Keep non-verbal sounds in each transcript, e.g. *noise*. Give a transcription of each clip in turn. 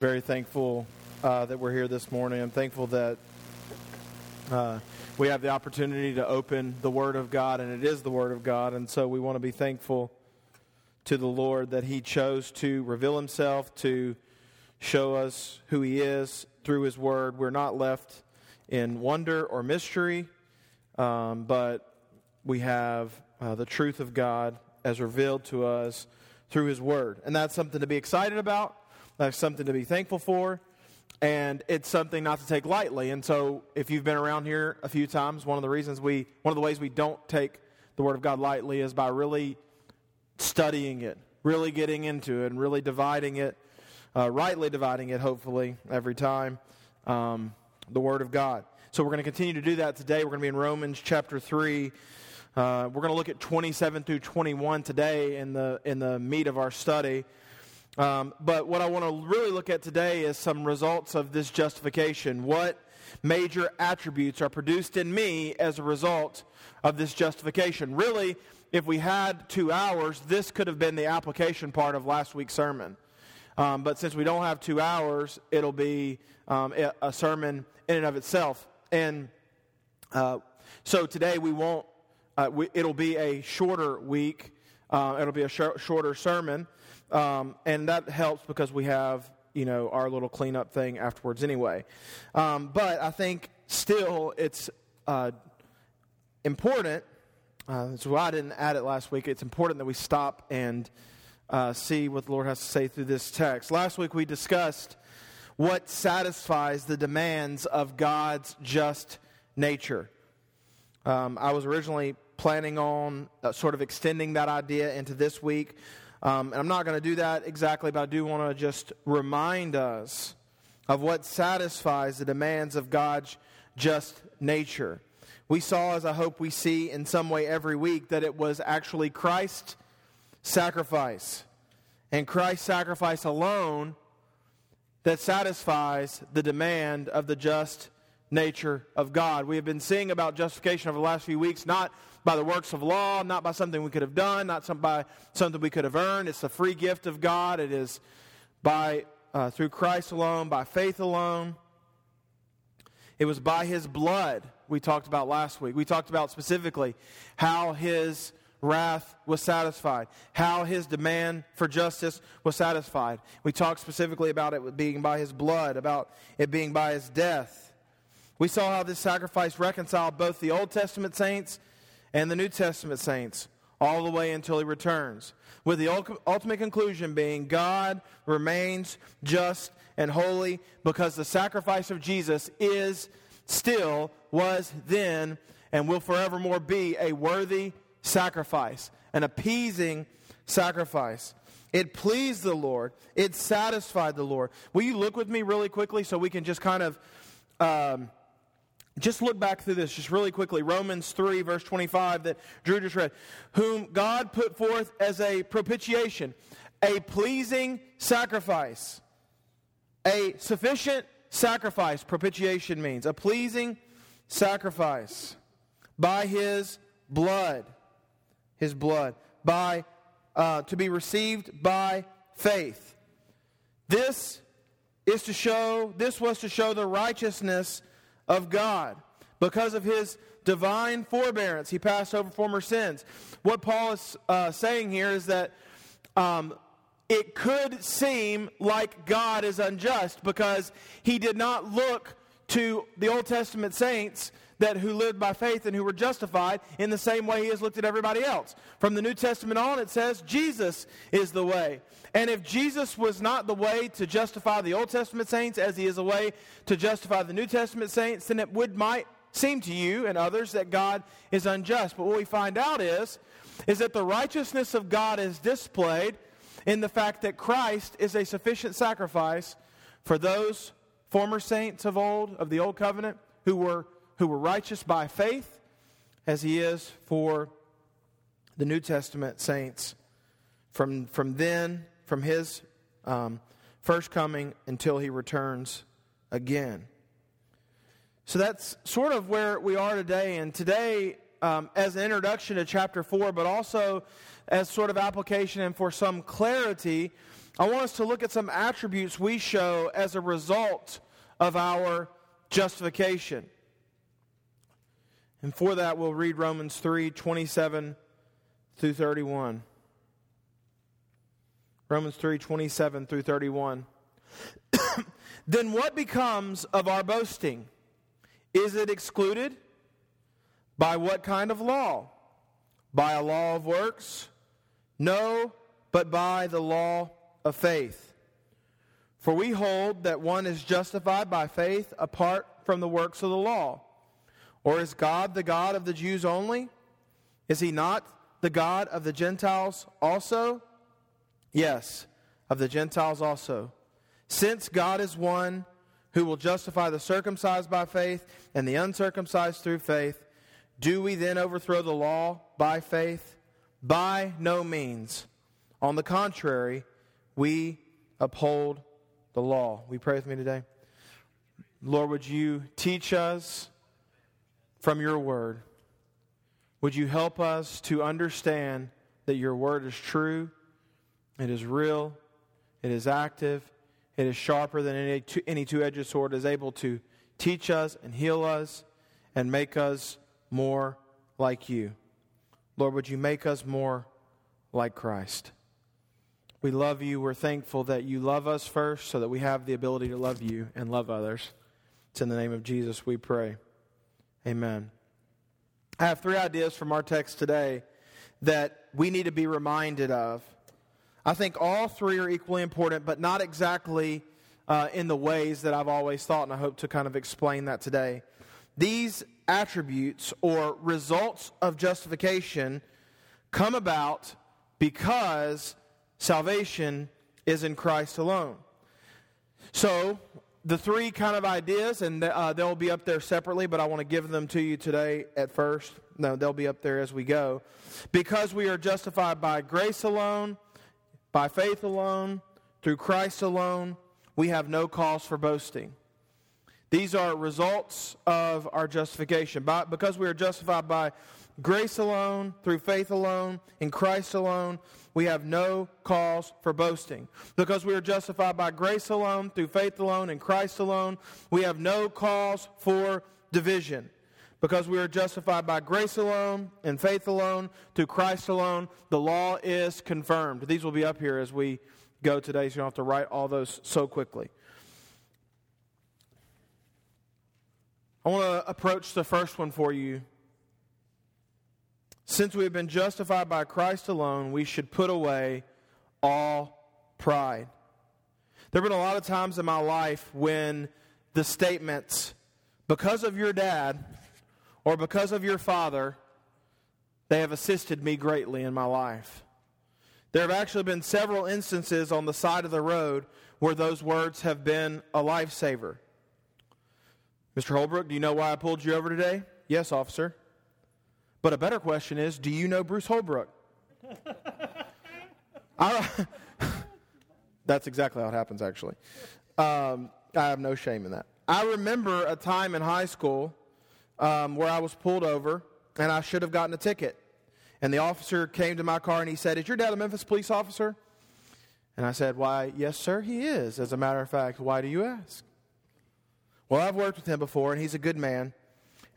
Very thankful uh, that we're here this morning. I'm thankful that uh, we have the opportunity to open the Word of God, and it is the Word of God. And so we want to be thankful to the Lord that He chose to reveal Himself, to show us who He is through His Word. We're not left in wonder or mystery, um, but we have uh, the truth of God as revealed to us through His Word. And that's something to be excited about. That's something to be thankful for. And it's something not to take lightly. And so, if you've been around here a few times, one of the reasons we, one of the ways we don't take the Word of God lightly is by really studying it, really getting into it, and really dividing it, uh, rightly dividing it, hopefully, every time, um, the Word of God. So, we're going to continue to do that today. We're going to be in Romans chapter 3. Uh, we're going to look at 27 through 21 today in the, in the meat of our study. Um, but what I want to really look at today is some results of this justification. What major attributes are produced in me as a result of this justification? Really, if we had two hours, this could have been the application part of last week's sermon. Um, but since we don't have two hours, it'll be um, a sermon in and of itself. And uh, so today we won't, uh, we, it'll be a shorter week, uh, it'll be a sh- shorter sermon. Um, and that helps because we have, you know, our little cleanup thing afterwards anyway. Um, but I think still it's uh, important. Uh, so I didn't add it last week. It's important that we stop and uh, see what the Lord has to say through this text. Last week we discussed what satisfies the demands of God's just nature. Um, I was originally planning on uh, sort of extending that idea into this week, um, and I'm not going to do that exactly, but I do want to just remind us of what satisfies the demands of God's just nature. We saw, as I hope we see in some way every week, that it was actually Christ's sacrifice and Christ's sacrifice alone that satisfies the demand of the just nature of God. We have been seeing about justification over the last few weeks, not by the works of law, not by something we could have done, not some, by something we could have earned. It's the free gift of God. It is by uh, through Christ alone, by faith alone. It was by His blood we talked about last week. We talked about specifically how His wrath was satisfied, how His demand for justice was satisfied. We talked specifically about it being by His blood, about it being by His death. We saw how this sacrifice reconciled both the Old Testament saints and the New Testament saints all the way until he returns. With the ultimate conclusion being God remains just and holy because the sacrifice of Jesus is still, was then, and will forevermore be a worthy sacrifice, an appeasing sacrifice. It pleased the Lord. It satisfied the Lord. Will you look with me really quickly so we can just kind of um, just look back through this just really quickly. Romans 3, verse 25, that Drew just read. Whom God put forth as a propitiation, a pleasing sacrifice, a sufficient sacrifice. Propitiation means a pleasing sacrifice by his blood. His blood. By, uh, to be received by faith. This is to show, this was to show the righteousness of God. Because of his divine forbearance, he passed over former sins. What Paul is uh, saying here is that um, it could seem like God is unjust because he did not look to the Old Testament saints that who lived by faith and who were justified in the same way he has looked at everybody else. From the New Testament on, it says Jesus is the way. And if Jesus was not the way to justify the Old Testament saints as he is a way to justify the New Testament saints, then it would might seem to you and others that God is unjust. But what we find out is, is that the righteousness of God is displayed in the fact that Christ is a sufficient sacrifice for those former saints of old, of the old covenant, who were who were righteous by faith, as he is for the New Testament saints. From, from then, from his um, first coming until he returns again. So that's sort of where we are today. And today, um, as an introduction to chapter 4, but also as sort of application and for some clarity, I want us to look at some attributes we show as a result of our justification. And for that, we'll read Romans 3 27 through 31. Romans 3 27 through 31. *coughs* then what becomes of our boasting? Is it excluded? By what kind of law? By a law of works? No, but by the law of faith. For we hold that one is justified by faith apart from the works of the law. Or is God the God of the Jews only? Is he not the God of the Gentiles also? Yes, of the Gentiles also. Since God is one who will justify the circumcised by faith and the uncircumcised through faith, do we then overthrow the law by faith? By no means. On the contrary, we uphold the law. We pray with me today? Lord, would you teach us from your word? Would you help us to understand that your word is true, it is real, it is active, it is sharper than any, any two edged sword, is able to teach us and heal us and make us more like you. Lord, would you make us more like Christ? We love you. We're thankful that you love us first so that we have the ability to love you and love others. It's in the name of Jesus we pray. Amen. I have three ideas from our text today that we need to be reminded of. I think all three are equally important, but not exactly uh, in the ways that I've always thought, and I hope to kind of explain that today. These attributes or results of justification come about because salvation is in Christ alone. So, the three kind of ideas, and uh, they'll be up there separately, but I want to give them to you today at first. No, they'll be up there as we go. Because we are justified by grace alone, by faith alone, through Christ alone, we have no cause for boasting. These are results of our justification. By, because we are justified by grace alone, through faith alone, in Christ alone, we have no cause for boasting. Because we are justified by grace alone, through faith alone, in Christ alone, we have no cause for division. Because we are justified by grace alone, in faith alone, through Christ alone, the law is confirmed. These will be up here as we go today, so you don't have to write all those so quickly. I want to approach the first one for you. Since we have been justified by Christ alone, we should put away all pride. There have been a lot of times in my life when the statements, because of your dad or because of your father, they have assisted me greatly in my life. There have actually been several instances on the side of the road where those words have been a lifesaver. Mr. Holbrook, do you know why I pulled you over today? Yes, officer. But a better question is, do you know Bruce Holbrook? *laughs* I, *laughs* that's exactly how it happens, actually. Um, I have no shame in that. I remember a time in high school um, where I was pulled over and I should have gotten a ticket. And the officer came to my car and he said, Is your dad a Memphis police officer? And I said, Why, yes, sir, he is. As a matter of fact, why do you ask? Well, I've worked with him before, and he's a good man.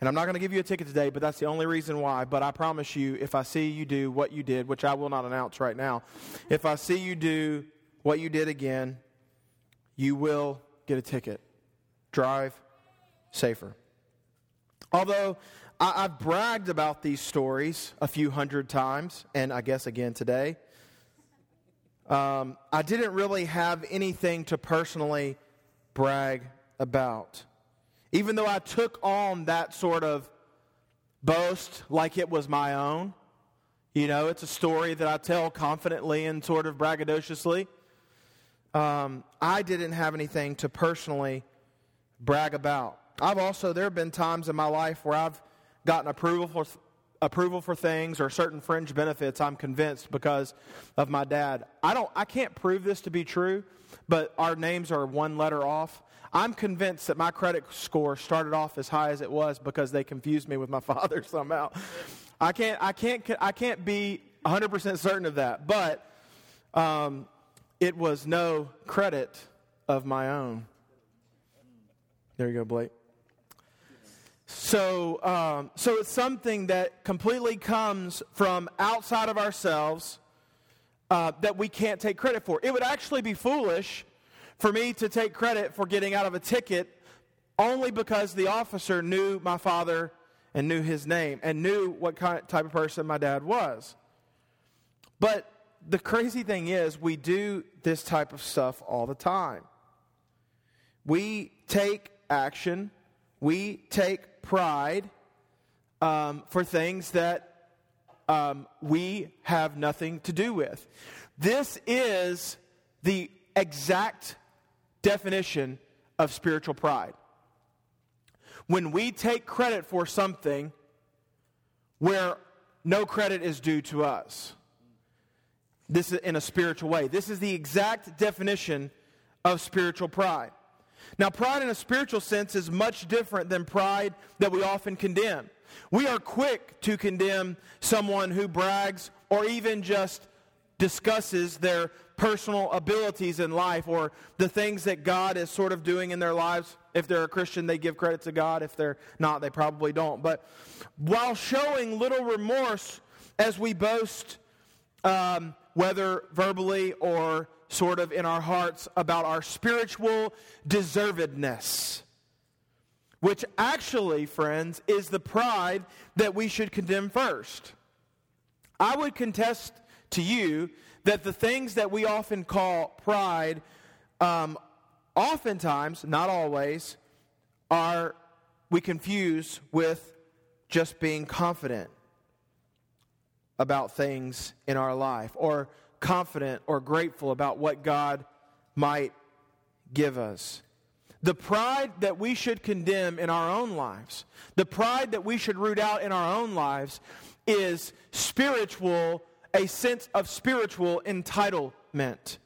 And I'm not going to give you a ticket today, but that's the only reason why. But I promise you, if I see you do what you did, which I will not announce right now, if I see you do what you did again, you will get a ticket. Drive safer. Although I, have bragged about these stories a few hundred times, and I guess again today, um, I didn't really have anything to personally brag about. Even though I took on that sort of boast like it was my own, you know, it's a story that I tell confidently and sort of braggadociously. Um, I didn't have anything to personally brag about. I've also, there have been times in my life where I've gotten approval for, approval for things or certain fringe benefits, I'm convinced, because of my dad. I, don't, I can't prove this to be true, but our names are one letter off. I'm convinced that my credit score started off as high as it was because they confused me with my *laughs* father somehow. I can't, I can't, I can't be 100% certain of that. But um, it was no credit of my own. There you go, Blake. So, um, so it's something that completely comes from outside of ourselves uh, that we can't take credit for. It would actually be foolish for me to take credit for getting out of a ticket only because the officer knew my father and knew his name and knew what kind of type of person my dad was. But the crazy thing is, we do this type of stuff all the time. We take action, we take pride um, for things that um, we have nothing to do with. This is the exact definition of spiritual pride. When we take credit for something where no credit is due to us. This is in a spiritual way. This is the exact definition of spiritual pride. Now, pride in a spiritual sense is much different than pride that we often condemn. We are quick to condemn someone who brags or even just discusses their personal abilities in life or the things that God is sort of doing in their lives. If they're a Christian, they give credit to God. If they're not, they probably don't. But while showing little remorse as we boast, um, whether verbally or sort of in our hearts, about our spiritual deservedness which actually, friends, is the pride that we should condemn first. I would contest to you that the things that we often call pride, um, oftentimes, not always, are we confuse with just being confident about things in our life or confident or grateful about what God might give us. The pride that we should condemn in our own lives, the pride that we should root out in our own lives, is spiritual, a sense of spiritual entitlement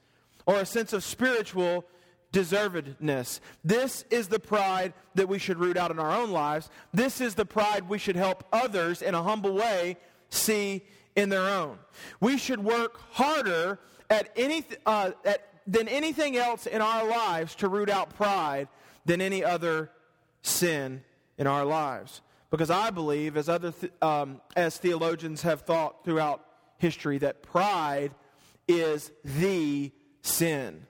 or a sense of spiritual deservedness. This is the pride that we should root out in our own lives. This is the pride we should help others in a humble way see in their own. We should work harder at any, uh, at than anything else in our lives to root out pride than any other sin in our lives. Because I believe, as, other th- um, as theologians have thought throughout history, that pride is the sin.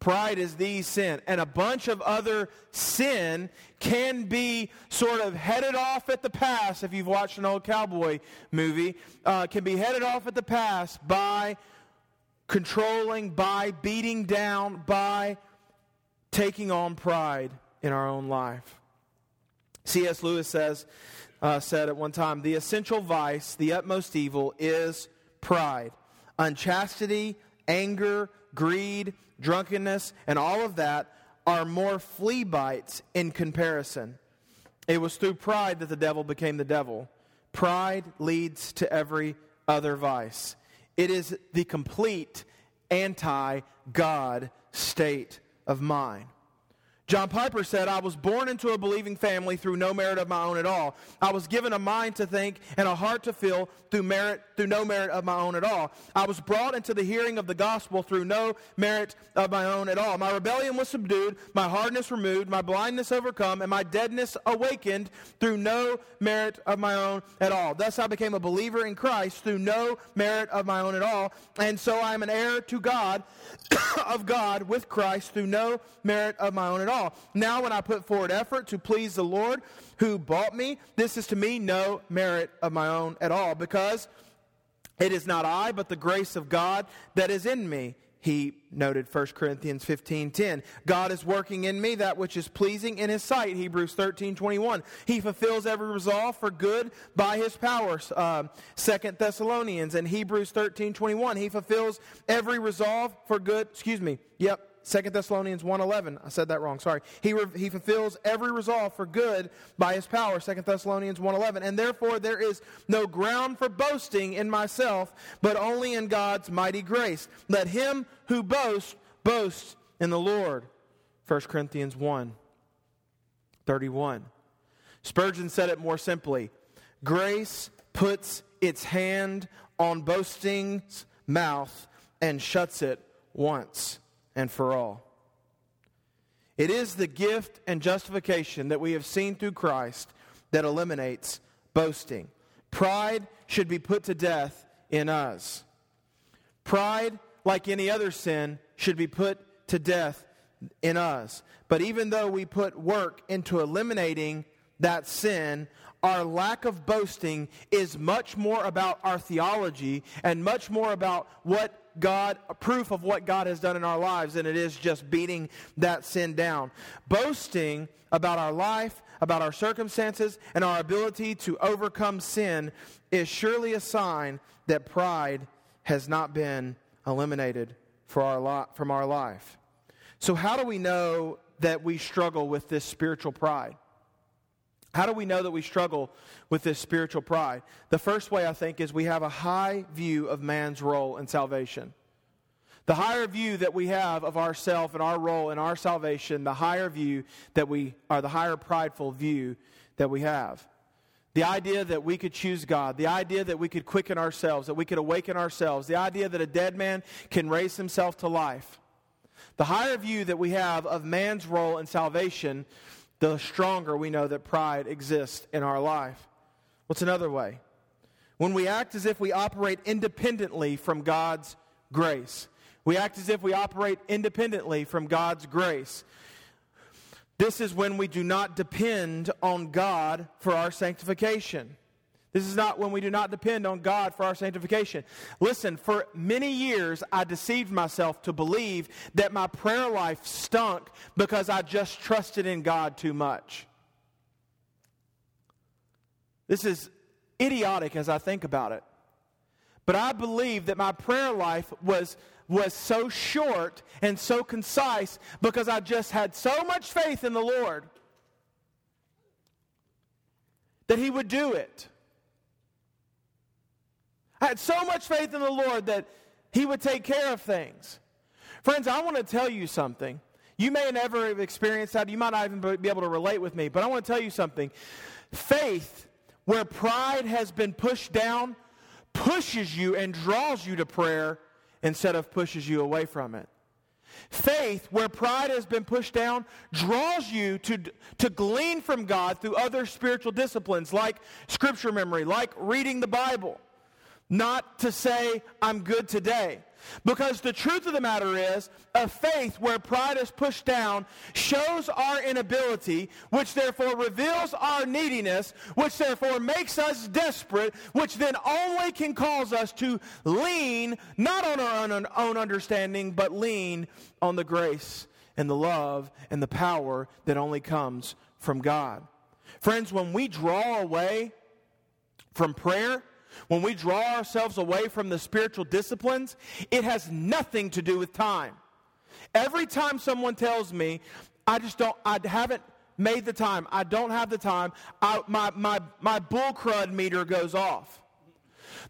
Pride is the sin. And a bunch of other sin can be sort of headed off at the pass, if you've watched an old cowboy movie, uh, can be headed off at the pass by controlling, by beating down, by taking on pride in our own life. C.S. Lewis says, uh, said at one time, the essential vice, the utmost evil, is pride. Unchastity, anger, greed, drunkenness, and all of that are more flea bites in comparison. It was through pride that the devil became the devil. Pride leads to every other vice. It is the complete anti God state of mind. John Piper said, I was born into a believing family through no merit of my own at all. I was given a mind to think and a heart to feel through merit, through no merit of my own at all. I was brought into the hearing of the gospel through no merit of my own at all. My rebellion was subdued, my hardness removed, my blindness overcome, and my deadness awakened through no merit of my own at all. Thus I became a believer in Christ through no merit of my own at all. And so I am an heir to God, *coughs* of God with Christ through no merit of my own at all all. Now, when I put forward effort to please the Lord who bought me, this is to me no merit of my own at all, because it is not I, but the grace of God that is in me he noted 1 Corinthians 15:10. God is working in me that which is pleasing in his sight, Hebrews 13:21. He fulfills every resolve for good by his power, uh, 2 Thessalonians and Hebrews 13:21. He fulfills every resolve for good, excuse me. Yep, 2 Thessalonians 1.11. I said that wrong, sorry. He, re- he fulfills every resolve for good by his power, 2 Thessalonians 1.11. And therefore there is no ground for boasting in myself, but only in God's mighty grace. Let him who boasts, boast in the Lord. 1 Corinthians 1, 31. Spurgeon said it more simply. Grace puts its hand on boasting's mouth and shuts it once and for all. It is the gift and justification that we have seen through Christ that eliminates boasting. Pride should be put to death in us. Pride, like any other sin, should be put to death in us. But even though we put work into eliminating that sin, our lack of boasting is much more about our theology and much more about what God, proof of what God has done in our lives than it is just beating that sin down. Boasting about our life, about our circumstances, and our ability to overcome sin is surely a sign that pride has not been eliminated for our li- from our life. So, how do we know that we struggle with this spiritual pride? How do we know that we struggle with this spiritual pride? The first way, I think, is we have a high view of man's role in salvation. The higher view that we have of ourself and our role in our salvation, the higher view that we are, the higher prideful view that we have. The idea that we could choose God, the idea that we could quicken ourselves, that we could awaken ourselves, the idea that a dead man can raise himself to life. The higher view that we have of man's role in salvation the stronger we know that pride exists in our life. What's another way? When we act as if we operate independently from God's grace. We act as if we operate independently from God's grace. This is when we do not depend on God for our sanctification. This is not when we do not depend on God for our sanctification. Listen, for many years I deceived myself to believe that my prayer life stunk because I just trusted in God too much. This is idiotic as I think about it. But I believe that my prayer life was, was so short and so concise because I just had so much faith in the Lord that He would do it. I had so much faith in the Lord that He would take care of things. Friends, I want to tell you something. You may never have experienced that. You might not even be able to relate with me, but I want to tell you something. Faith, where pride has been pushed down, pushes you and draws you to prayer instead of pushes you away from it. Faith, where pride has been pushed down, draws you to, to glean from God through other spiritual disciplines like scripture memory, like reading the Bible not to say, I'm good today. Because the truth of the matter is, a faith where pride is pushed down shows our inability, which therefore reveals our neediness, which therefore makes us desperate, which then only can cause us to lean, not on our own understanding, but lean on the grace and the love and the power that only comes from God. Friends, when we draw away from prayer, when we draw ourselves away from the spiritual disciplines, it has nothing to do with time. Every time someone tells me, I just don't, I haven't made the time, I don't have the time, I, my, my, my bull crud meter goes off.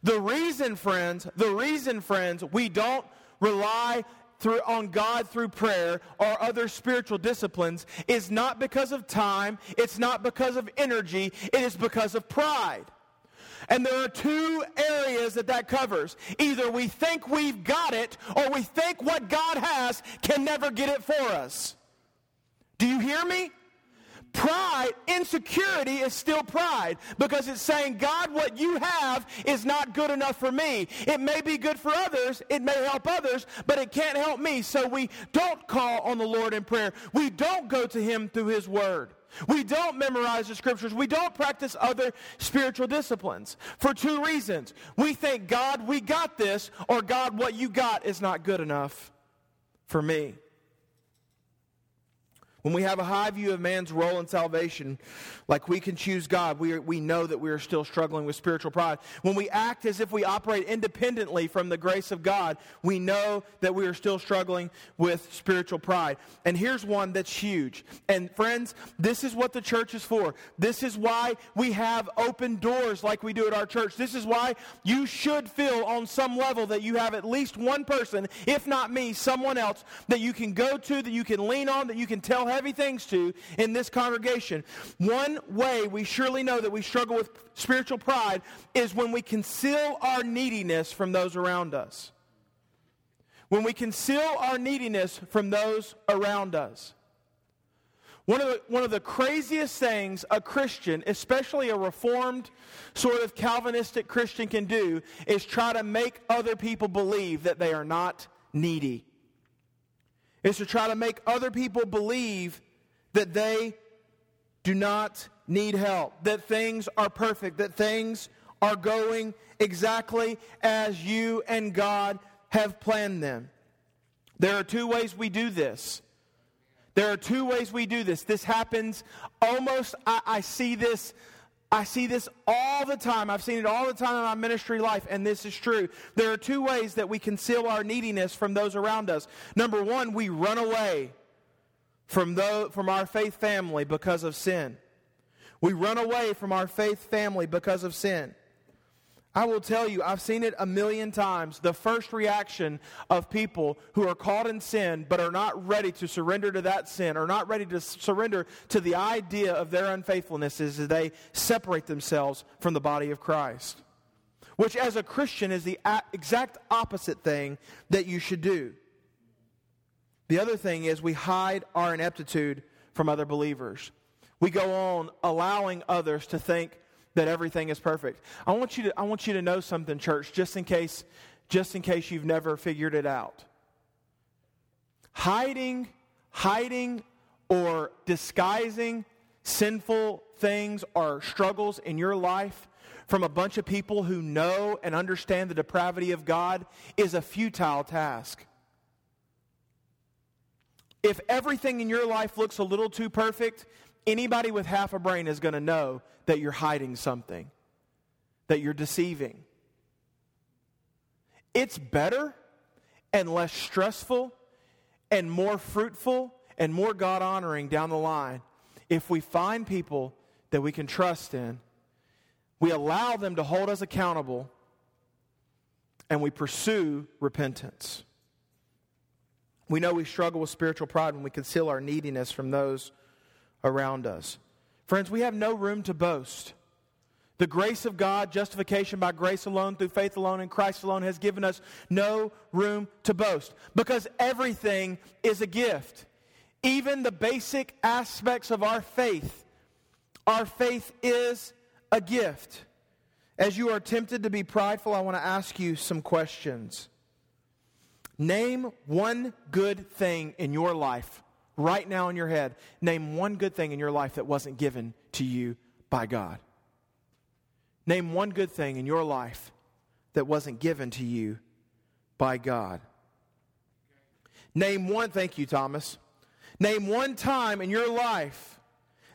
The reason, friends, the reason, friends, we don't rely through, on God through prayer or other spiritual disciplines is not because of time, it's not because of energy, it is because of pride. And there are two areas that that covers. Either we think we've got it or we think what God has can never get it for us. Do you hear me? Pride, insecurity is still pride because it's saying, God, what you have is not good enough for me. It may be good for others, it may help others, but it can't help me. So we don't call on the Lord in prayer. We don't go to Him through His Word. We don't memorize the scriptures. We don't practice other spiritual disciplines for two reasons. We think, God, we got this, or God, what you got is not good enough for me. When we have a high view of man's role in salvation, like we can choose God, we, are, we know that we are still struggling with spiritual pride. When we act as if we operate independently from the grace of God, we know that we are still struggling with spiritual pride. And here's one that's huge. And friends, this is what the church is for. This is why we have open doors like we do at our church. This is why you should feel on some level that you have at least one person, if not me, someone else, that you can go to, that you can lean on, that you can tell heavy things to in this congregation. One way we surely know that we struggle with spiritual pride is when we conceal our neediness from those around us. when we conceal our neediness from those around us. One of, the, one of the craziest things a Christian, especially a reformed sort of Calvinistic Christian, can do is try to make other people believe that they are not needy. Is to try to make other people believe that they do not need help, that things are perfect, that things are going exactly as you and God have planned them. There are two ways we do this. There are two ways we do this. This happens almost, I, I, see this. I see this all the time. I've seen it all the time in my ministry life, and this is true. There are two ways that we conceal our neediness from those around us. Number one, we run away from, the, from our faith family because of sin. We run away from our faith family because of sin. I will tell you, I've seen it a million times. The first reaction of people who are caught in sin but are not ready to surrender to that sin, are not ready to surrender to the idea of their unfaithfulness, is that they separate themselves from the body of Christ. Which, as a Christian, is the exact opposite thing that you should do. The other thing is we hide our ineptitude from other believers. We go on allowing others to think that everything is perfect. I want you to, I want you to know something, church, just in case, just in case you've never figured it out. Hiding, hiding, or disguising sinful things or struggles in your life from a bunch of people who know and understand the depravity of God is a futile task. If everything in your life looks a little too perfect, Anybody with half a brain is going to know that you're hiding something, that you're deceiving. It's better and less stressful and more fruitful and more God honoring down the line if we find people that we can trust in, we allow them to hold us accountable, and we pursue repentance. We know we struggle with spiritual pride when we conceal our neediness from those around us. Friends, we have no room to boast. The grace of God, justification by grace alone, through faith alone, in Christ alone, has given us no room to boast because everything is a gift. Even the basic aspects of our faith, our faith is a gift. As you are tempted to be prideful, I want to ask you some questions. Name one good thing in your life right now in your head, name one good thing in your life that wasn't given to you by God. Name one good thing in your life that wasn't given to you by God. Name one, thank you, Thomas. Name one time in your life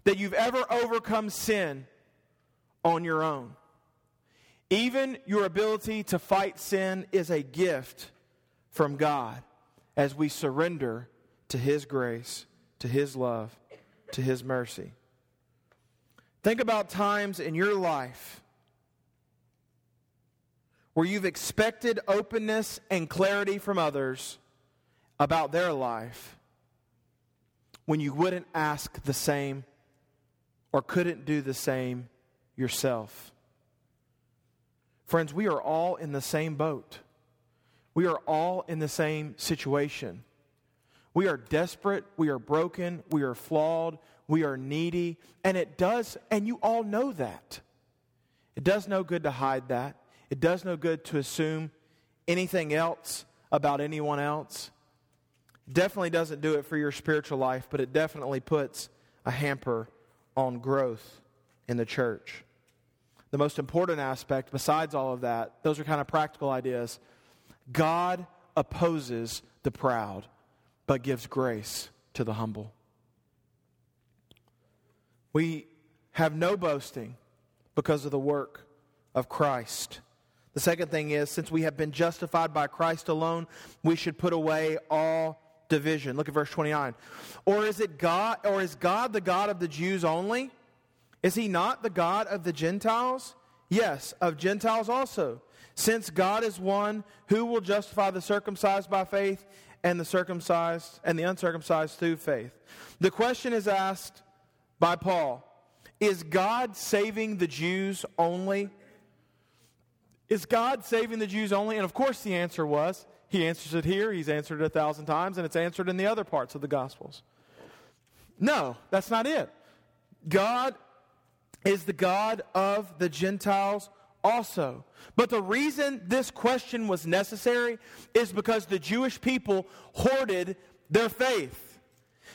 that you've ever overcome sin on your own. Even your ability to fight sin is a gift from God as we surrender to His grace, to His love, to His mercy. Think about times in your life where you've expected openness and clarity from others about their life when you wouldn't ask the same or couldn't do the same yourself. Friends, we are all in the same boat. We are all in the same situation. We are desperate, we are broken, we are flawed, we are needy, and it does, and you all know that. It does no good to hide that. It does no good to assume anything else about anyone else. definitely doesn't do it for your spiritual life, but it definitely puts a hamper on growth in the church. The most important aspect, besides all of that, those are kind of practical ideas. God opposes the proud but gives grace to the humble. We have no boasting because of the work of Christ. The second thing is, since we have been justified by Christ alone, we should put away all division. Look at verse 29. Or is it God or is God the God of the Jews only? Is he not the God of the Gentiles? Yes, of Gentiles also. Since God is one, who will justify the circumcised by faith and the circumcised and the uncircumcised through faith. The question is asked by Paul Is God saving the Jews only? Is God saving the Jews only? And of course, the answer was He answers it here, he's answered it a thousand times, and it's answered in the other parts of the Gospels. No, that's not it. God is the God of the Gentiles also. But the reason this question was necessary is because the Jewish people hoarded their faith.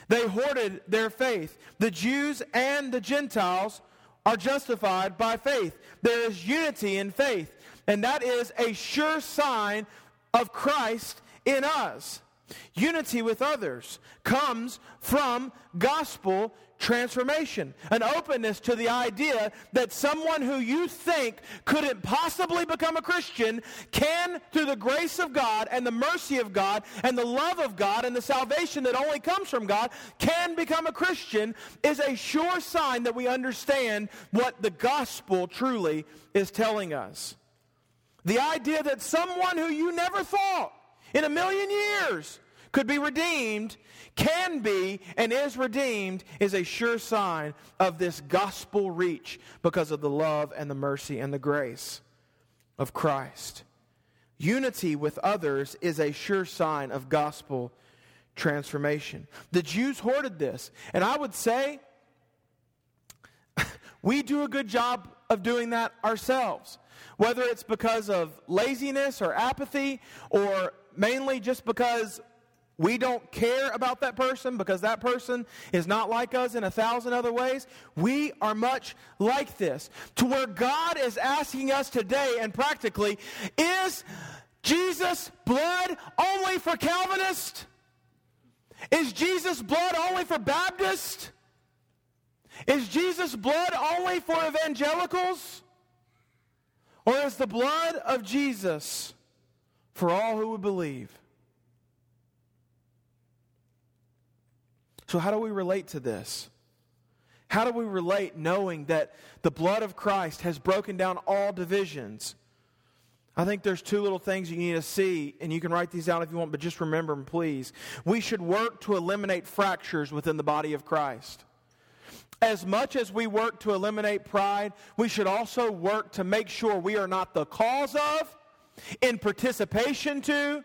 They hoarded their faith. The Jews and the Gentiles are justified by faith. There is unity in faith, and that is a sure sign of Christ in us. Unity with others comes from gospel transformation, an openness to the idea that someone who you think couldn't possibly become a Christian can, through the grace of God and the mercy of God and the love of God and the salvation that only comes from God, can become a Christian is a sure sign that we understand what the gospel truly is telling us. The idea that someone who you never thought in a million years could be redeemed, can be, and is redeemed is a sure sign of this gospel reach because of the love and the mercy and the grace of Christ. Unity with others is a sure sign of gospel transformation. The Jews hoarded this, and I would say *laughs* we do a good job of doing that ourselves. Whether it's because of laziness or apathy, or mainly just because we don't care about that person because that person is not like us in a thousand other ways. We are much like this. To where God is asking us today and practically, is Jesus' blood only for Calvinists? Is Jesus' blood only for Baptists? Is Jesus' blood only for evangelicals? Or is the blood of Jesus for all who would believe? So, how do we relate to this? How do we relate knowing that the blood of Christ has broken down all divisions? I think there's two little things you need to see, and you can write these down if you want, but just remember them, please. We should work to eliminate fractures within the body of Christ. As much as we work to eliminate pride, we should also work to make sure we are not the cause of, in participation to,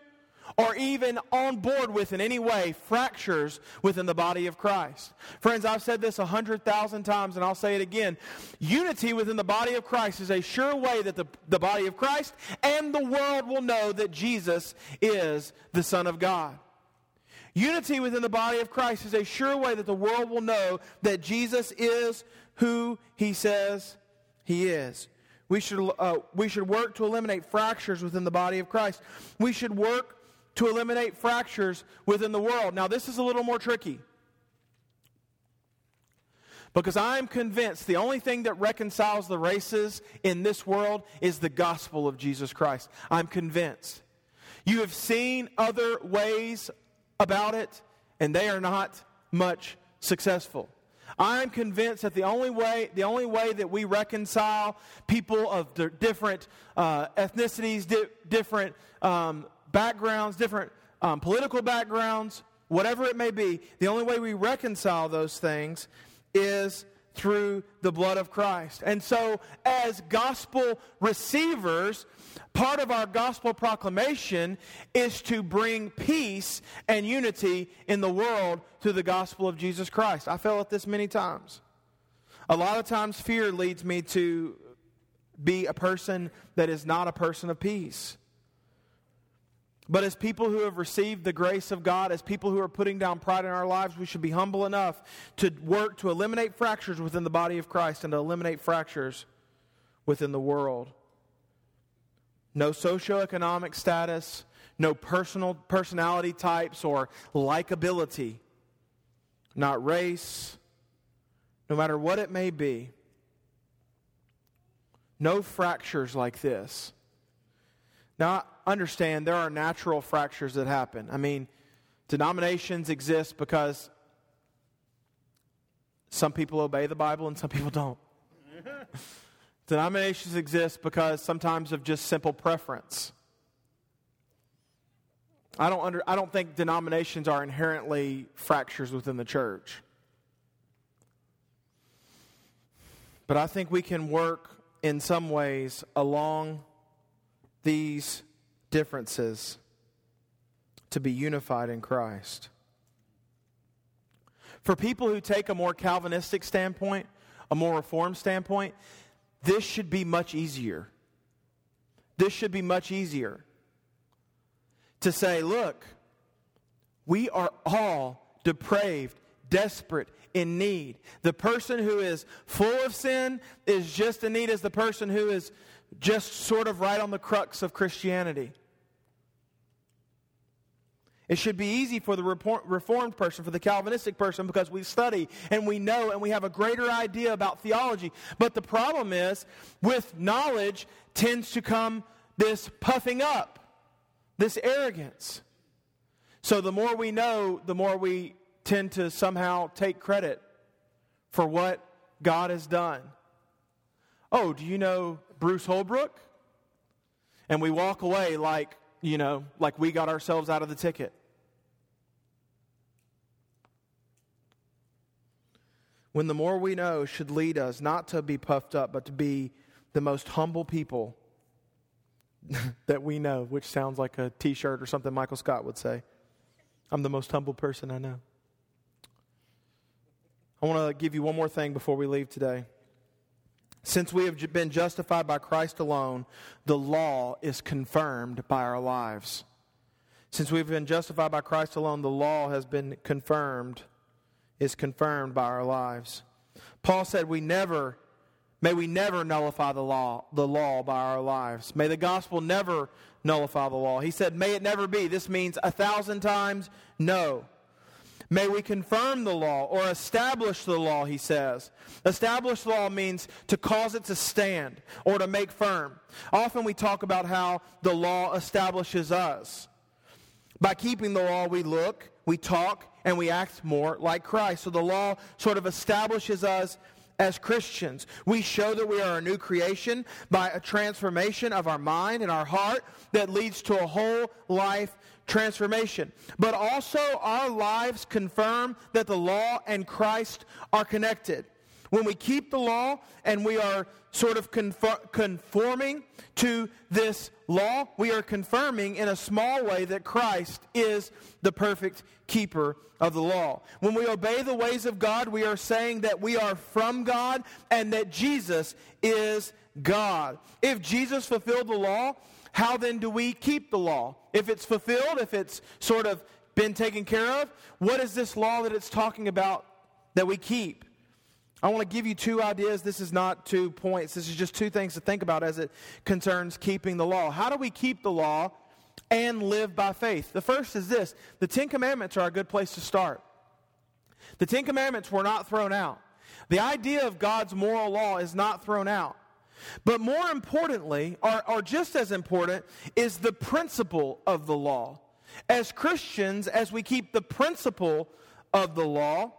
or even on board with in any way fractures within the body of Christ. Friends, I've said this a hundred thousand times and I'll say it again. Unity within the body of Christ is a sure way that the, the body of Christ and the world will know that Jesus is the Son of God. Unity within the body of Christ is a sure way that the world will know that Jesus is who he says he is. We should, uh, we should work to eliminate fractures within the body of Christ. We should work to eliminate fractures within the world. Now, this is a little more tricky. Because I'm convinced the only thing that reconciles the races in this world is the gospel of Jesus Christ. I'm convinced. You have seen other ways about it, and they are not much successful. I'm convinced that the only way, the only way that we reconcile people of different uh, ethnicities, di- different um, backgrounds, different um, political backgrounds, whatever it may be, the only way we reconcile those things is through the blood of Christ. And so, as gospel receivers, part of our gospel proclamation is to bring peace and unity in the world through the gospel of Jesus Christ. I felt it this many times. A lot of times, fear leads me to be a person that is not a person of peace. But as people who have received the grace of God, as people who are putting down pride in our lives, we should be humble enough to work to eliminate fractures within the body of Christ and to eliminate fractures within the world. No socioeconomic status, no personal personality types or likability, not race, no matter what it may be. No fractures like this. Now, understand there are natural fractures that happen. I mean, denominations exist because some people obey the Bible and some people don't. *laughs* Denominations exist because sometimes of just simple preference. I don't, under, I don't think denominations are inherently fractures within the church. But I think we can work in some ways along these differences. to be unified in Christ. For people who take a more Calvinistic standpoint, a more reformed standpoint, this should be much easier. This should be much easier to say, look, we are all depraved, desperate, in need. The person who is full of sin is just in need as the person who is just sort of right on the crux of Christianity. It should be easy for the Reformed person, for the Calvinistic person, because we study and we know and we have a greater idea about theology. But the problem is, with knowledge tends to come this puffing up, this arrogance. So the more we know, the more we tend to somehow take credit for what God has done. Oh, do you know Bruce Holbrook? And we walk away like, you know, like we got ourselves out of the ticket. When the more we know should lead us not to be puffed up, but to be the most humble people *laughs* that we know, which sounds like a t shirt or something Michael Scott would say. I'm the most humble person I know. I want to give you one more thing before we leave today. Since we have been justified by Christ alone, the law is confirmed by our lives. Since we've been justified by Christ alone, the law has been confirmed, is confirmed by our lives. Paul said, We never, may we never nullify the law, the law by our lives. May the gospel never nullify the law. He said, May it never be. This means a thousand times no. May we confirm the law or establish the law, he says. Establish law means to cause it to stand or to make firm. Often we talk about how the law establishes us. By keeping the law, we look, we talk, and we act more like Christ. So the law sort of establishes us as Christians. We show that we are a new creation by a transformation of our mind and our heart that leads to a whole life transformation. But also, our lives confirm that the law and Christ are connected. When we keep the law and we are sort of conforming to this law, we are confirming in a small way that Christ is the perfect keeper of the law. When we obey the ways of God, we are saying that we are from God and that Jesus is God. If Jesus fulfilled the law, how then do we keep the law? If it's fulfilled, if it's sort of been taken care of, what is this law that it's talking about that we keep? I want to give you two ideas. This is not two points. This is just two things to think about as it concerns keeping the law. How do we keep the law and live by faith? The first is this the Ten Commandments are a good place to start. The Ten Commandments were not thrown out. The idea of God's moral law is not thrown out. But more importantly, or, or just as important, is the principle of the law. As Christians, as we keep the principle of the law,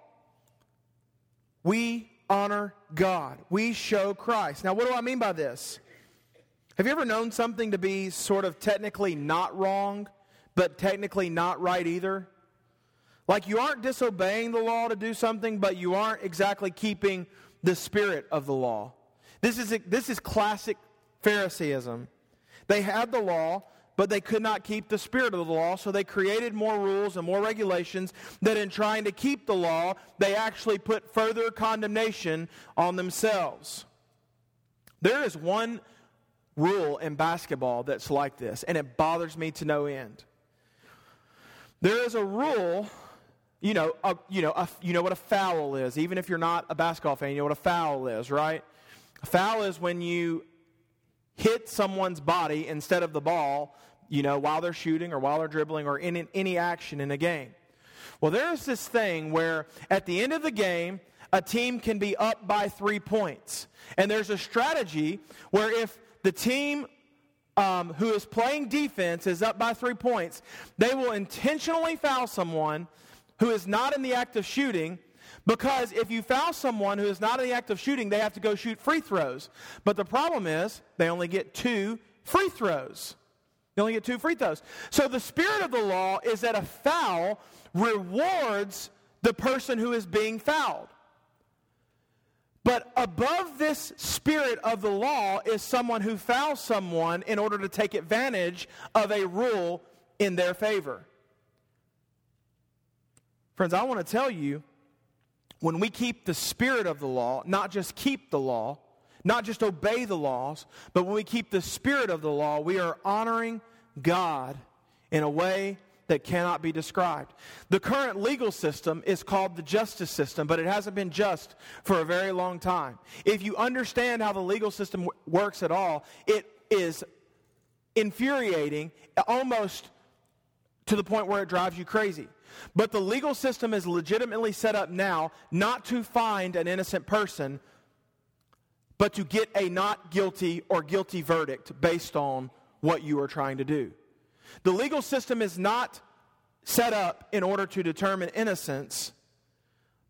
we honor God. We show Christ. Now, what do I mean by this? Have you ever known something to be sort of technically not wrong, but technically not right either? Like you aren't disobeying the law to do something, but you aren't exactly keeping the spirit of the law. This is, this is classic Phariseeism. They had the law, but they could not keep the spirit of the law, so they created more rules and more regulations that in trying to keep the law, they actually put further condemnation on themselves. There is one rule in basketball that's like this, and it bothers me to no end. There is a rule, you know, a, you know, a, you know what a foul is. Even if you're not a basketball fan, you know what a foul is, right? A foul is when you hit someone's body instead of the ball, you know, while they're shooting or while they're dribbling or in, in any action in a game. Well, there's this thing where at the end of the game, a team can be up by three points. And there's a strategy where if the team um, who is playing defense is up by three points, they will intentionally foul someone who is not in the act of shooting because if you foul someone who is not in the act of shooting, they have to go shoot free throws. But the problem is they only get two free throws. They only get two free throws. So the spirit of the law is that a foul rewards the person who is being fouled. But above this spirit of the law is someone who fouls someone in order to take advantage of a rule in their favor. Friends, I want to tell you when we keep the spirit of the law, not just keep the law, not just obey the laws, but when we keep the spirit of the law, we are honoring God in a way that cannot be described. The current legal system is called the justice system, but it hasn't been just for a very long time. If you understand how the legal system w- works at all, it is infuriating, almost to the point where it drives you crazy. But the legal system is legitimately set up now not to find an innocent person, but to get a not guilty or guilty verdict based on what you are trying to do. The legal system is not set up in order to determine innocence,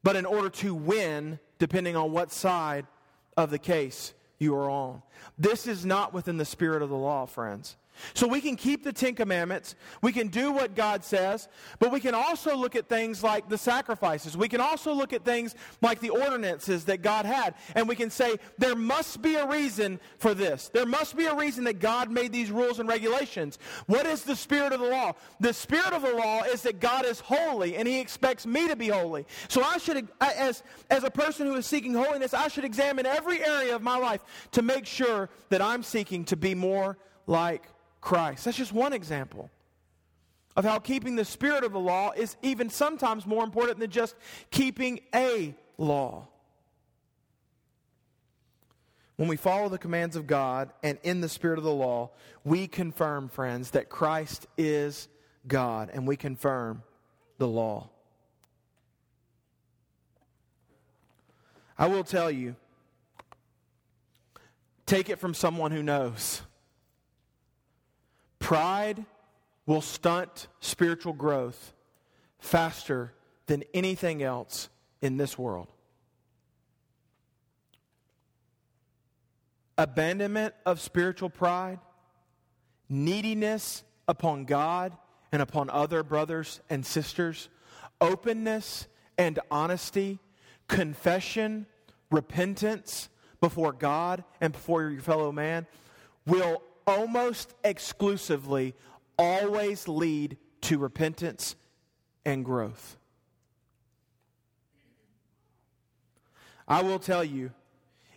but in order to win, depending on what side of the case you are on. This is not within the spirit of the law, friends. So we can keep the Ten Commandments, we can do what God says, but we can also look at things like the sacrifices. We can also look at things like the ordinances that God had, and we can say, there must be a reason for this. There must be a reason that God made these rules and regulations. What is the spirit of the law? The spirit of the law is that God is holy, and He expects me to be holy. So I should, as, as a person who is seeking holiness, I should examine every area of my life to make sure that I'm seeking to be more like Christ. That's just one example of how keeping the spirit of the law is even sometimes more important than just keeping a law. When we follow the commands of God and in the spirit of the law, we confirm, friends, that Christ is God and we confirm the law. I will tell you, take it from someone who knows. Pride will stunt spiritual growth faster than anything else in this world. Abandonment of spiritual pride, neediness upon God and upon other brothers and sisters, openness and honesty, confession, repentance before God and before your fellow man will almost exclusively always lead to repentance and growth. I will tell you,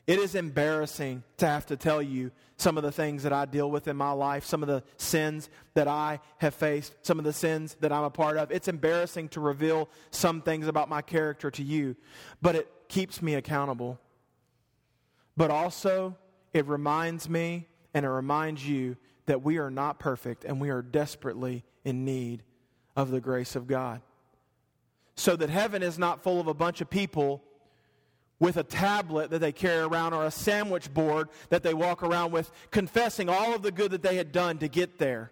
it is embarrassing to have to tell you some of the things that I deal with in my life, some of the sins that I have faced, some of the sins that I'm a part of. It's embarrassing to reveal some things about my character to you, but it keeps me accountable. But also, it reminds me and it reminds you that we are not perfect and we are desperately in need of the grace of God. So that heaven is not full of a bunch of people with a tablet that they carry around or a sandwich board that they walk around with, confessing all of the good that they had done to get there.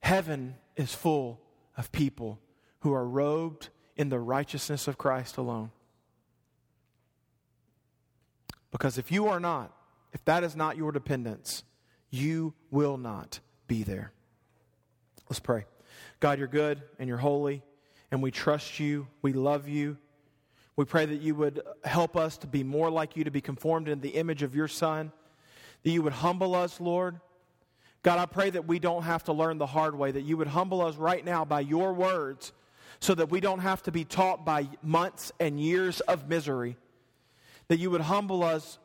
Heaven is full of people who are robed in the righteousness of Christ alone. Because if you are not, if that is not your dependence, you will not be there. Let's pray. God, you're good and you're holy, and we trust you. We love you. We pray that you would help us to be more like you, to be conformed in the image of your Son, that you would humble us, Lord. God, I pray that we don't have to learn the hard way, that you would humble us right now by your words so that we don't have to be taught by months and years of misery that you would humble us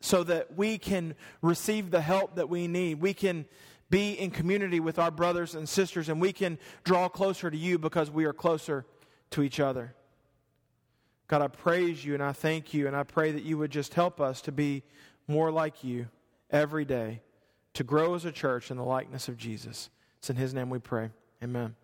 so that we can receive the help that we need. We can be in community with our brothers and sisters, and we can draw closer to you because we are closer to each other. God, I praise you and I thank you, and I pray that you would just help us to be more like you every day, to grow as a church in the likeness of Jesus. It's in his name we pray. Amen.